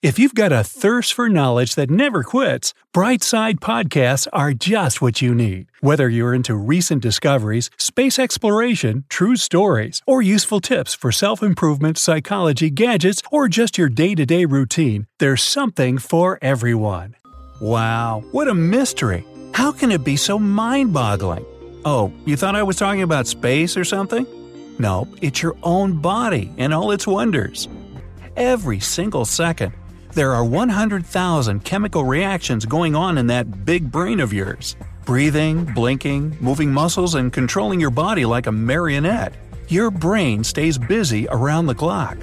If you've got a thirst for knowledge that never quits, Brightside Podcasts are just what you need. Whether you're into recent discoveries, space exploration, true stories, or useful tips for self improvement, psychology, gadgets, or just your day to day routine, there's something for everyone. Wow, what a mystery! How can it be so mind boggling? Oh, you thought I was talking about space or something? No, it's your own body and all its wonders. Every single second, there are 100,000 chemical reactions going on in that big brain of yours. Breathing, blinking, moving muscles, and controlling your body like a marionette. Your brain stays busy around the clock.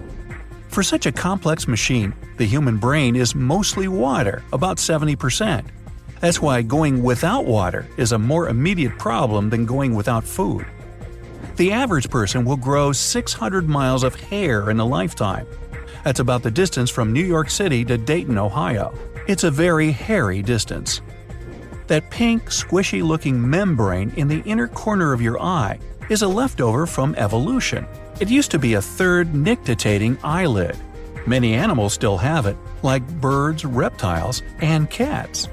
For such a complex machine, the human brain is mostly water, about 70%. That's why going without water is a more immediate problem than going without food. The average person will grow 600 miles of hair in a lifetime. That's about the distance from New York City to Dayton, Ohio. It's a very hairy distance. That pink, squishy looking membrane in the inner corner of your eye is a leftover from evolution. It used to be a third nictitating eyelid. Many animals still have it, like birds, reptiles, and cats.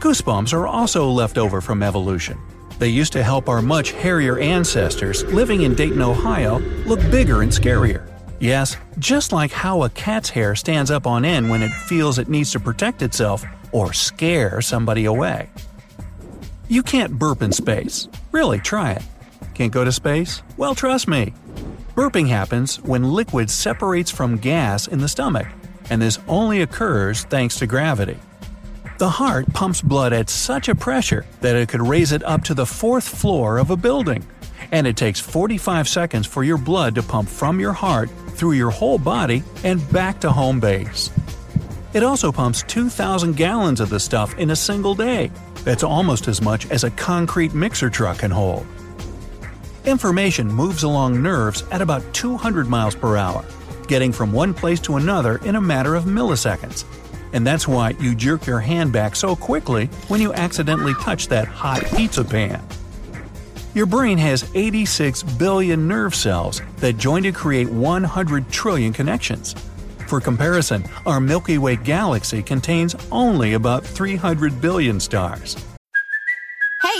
Goosebumps are also left over from evolution. They used to help our much hairier ancestors living in Dayton, Ohio, look bigger and scarier. Yes, just like how a cat's hair stands up on end when it feels it needs to protect itself or scare somebody away. You can't burp in space. Really, try it. Can't go to space? Well, trust me. Burping happens when liquid separates from gas in the stomach, and this only occurs thanks to gravity. The heart pumps blood at such a pressure that it could raise it up to the fourth floor of a building. And it takes 45 seconds for your blood to pump from your heart through your whole body and back to home base. It also pumps 2,000 gallons of the stuff in a single day. That's almost as much as a concrete mixer truck can hold. Information moves along nerves at about 200 miles per hour, getting from one place to another in a matter of milliseconds. And that's why you jerk your hand back so quickly when you accidentally touch that hot pizza pan. Your brain has 86 billion nerve cells that join to create 100 trillion connections. For comparison, our Milky Way galaxy contains only about 300 billion stars.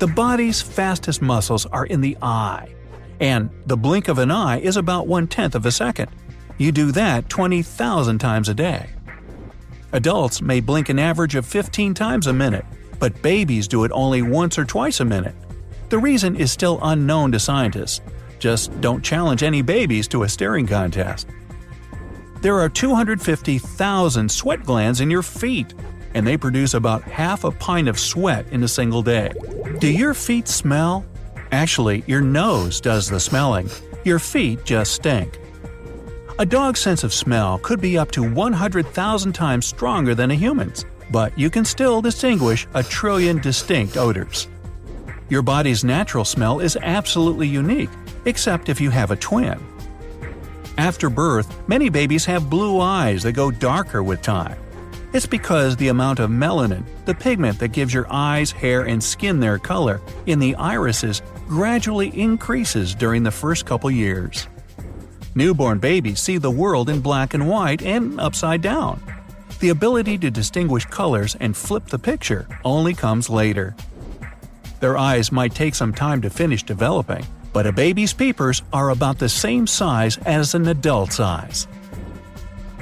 The body's fastest muscles are in the eye, and the blink of an eye is about one tenth of a second. You do that 20,000 times a day. Adults may blink an average of 15 times a minute, but babies do it only once or twice a minute. The reason is still unknown to scientists. Just don't challenge any babies to a staring contest. There are 250,000 sweat glands in your feet, and they produce about half a pint of sweat in a single day. Do your feet smell? Actually, your nose does the smelling. Your feet just stink. A dog's sense of smell could be up to 100,000 times stronger than a human's, but you can still distinguish a trillion distinct odors. Your body's natural smell is absolutely unique, except if you have a twin. After birth, many babies have blue eyes that go darker with time. It's because the amount of melanin, the pigment that gives your eyes, hair, and skin their color, in the irises gradually increases during the first couple years. Newborn babies see the world in black and white and upside down. The ability to distinguish colors and flip the picture only comes later. Their eyes might take some time to finish developing, but a baby's peepers are about the same size as an adult's eyes.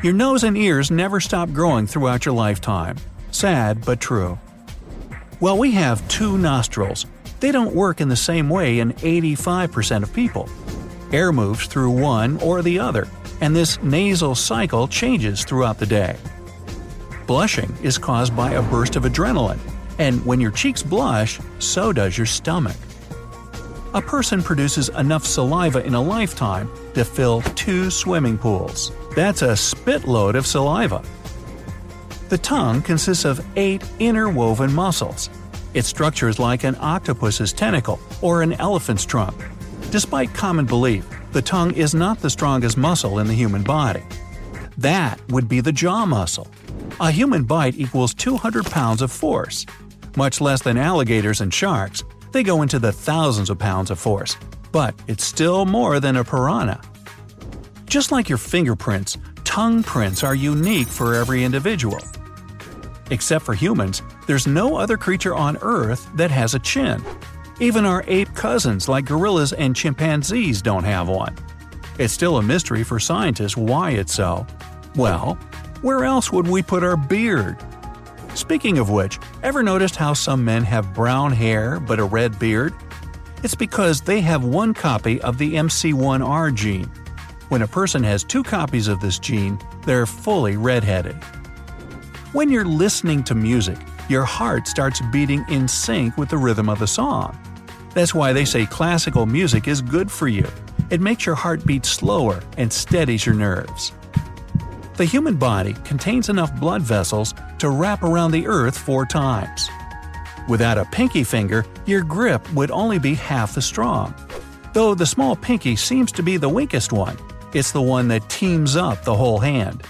Your nose and ears never stop growing throughout your lifetime. Sad but true. Well, we have two nostrils. They don't work in the same way in 85% of people. Air moves through one or the other, and this nasal cycle changes throughout the day. Blushing is caused by a burst of adrenaline, and when your cheeks blush, so does your stomach. A person produces enough saliva in a lifetime to fill two swimming pools. That's a spit load of saliva. The tongue consists of eight interwoven muscles. Its structure is like an octopus's tentacle or an elephant's trunk. Despite common belief, the tongue is not the strongest muscle in the human body. That would be the jaw muscle. A human bite equals 200 pounds of force. Much less than alligators and sharks, they go into the thousands of pounds of force. But it's still more than a piranha. Just like your fingerprints, tongue prints are unique for every individual. Except for humans, there's no other creature on Earth that has a chin. Even our ape cousins like gorillas and chimpanzees don't have one. It's still a mystery for scientists why it's so. Well, where else would we put our beard? Speaking of which, ever noticed how some men have brown hair but a red beard? It's because they have one copy of the MC1R gene. When a person has two copies of this gene, they're fully redheaded. When you're listening to music, your heart starts beating in sync with the rhythm of the song. That's why they say classical music is good for you. It makes your heart beat slower and steadies your nerves. The human body contains enough blood vessels to wrap around the earth four times. Without a pinky finger, your grip would only be half as strong. Though the small pinky seems to be the weakest one, it's the one that teams up the whole hand.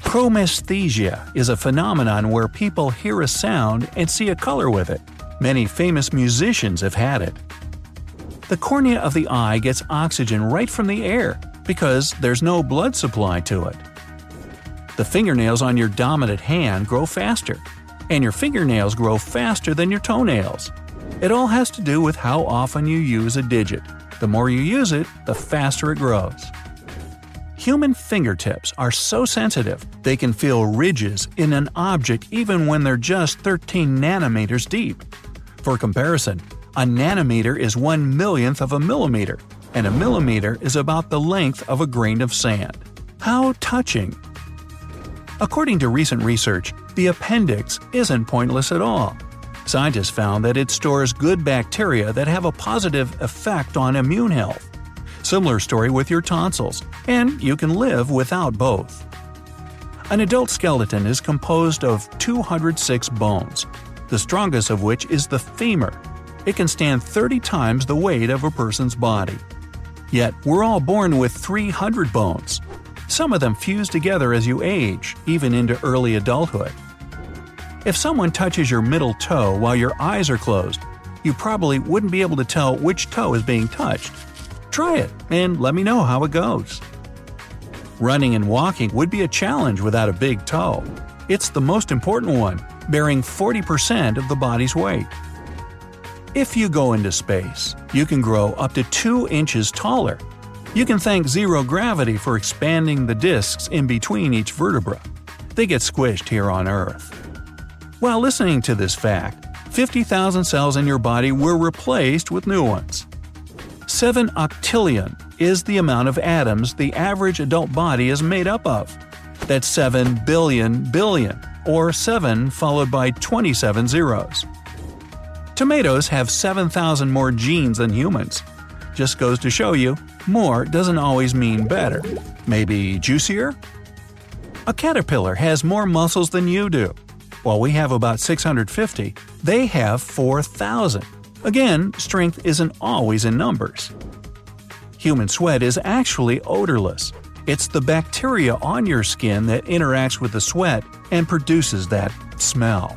Chromesthesia is a phenomenon where people hear a sound and see a color with it. Many famous musicians have had it. The cornea of the eye gets oxygen right from the air because there's no blood supply to it. The fingernails on your dominant hand grow faster, and your fingernails grow faster than your toenails. It all has to do with how often you use a digit. The more you use it, the faster it grows. Human fingertips are so sensitive they can feel ridges in an object even when they're just 13 nanometers deep. For comparison, a nanometer is one millionth of a millimeter, and a millimeter is about the length of a grain of sand. How touching! According to recent research, the appendix isn't pointless at all. Scientists found that it stores good bacteria that have a positive effect on immune health. Similar story with your tonsils, and you can live without both. An adult skeleton is composed of 206 bones, the strongest of which is the femur. It can stand 30 times the weight of a person's body. Yet, we're all born with 300 bones. Some of them fuse together as you age, even into early adulthood. If someone touches your middle toe while your eyes are closed, you probably wouldn't be able to tell which toe is being touched. Try it and let me know how it goes. Running and walking would be a challenge without a big toe. It's the most important one, bearing 40% of the body's weight. If you go into space, you can grow up to 2 inches taller. You can thank zero gravity for expanding the discs in between each vertebra. They get squished here on Earth. While listening to this fact, 50,000 cells in your body were replaced with new ones. 7 octillion is the amount of atoms the average adult body is made up of. That's 7 billion billion, or 7 followed by 27 zeros. Tomatoes have 7,000 more genes than humans. Just goes to show you, more doesn't always mean better. Maybe juicier? A caterpillar has more muscles than you do. While we have about 650, they have 4,000. Again, strength isn't always in numbers. Human sweat is actually odorless. It's the bacteria on your skin that interacts with the sweat and produces that smell.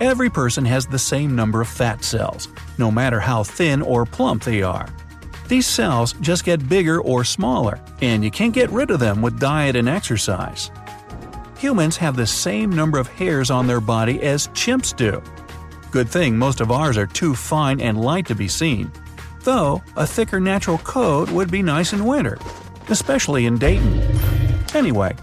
Every person has the same number of fat cells, no matter how thin or plump they are. These cells just get bigger or smaller, and you can't get rid of them with diet and exercise. Humans have the same number of hairs on their body as chimps do, Good thing most of ours are too fine and light to be seen. Though, a thicker natural coat would be nice in winter, especially in Dayton. Anyway,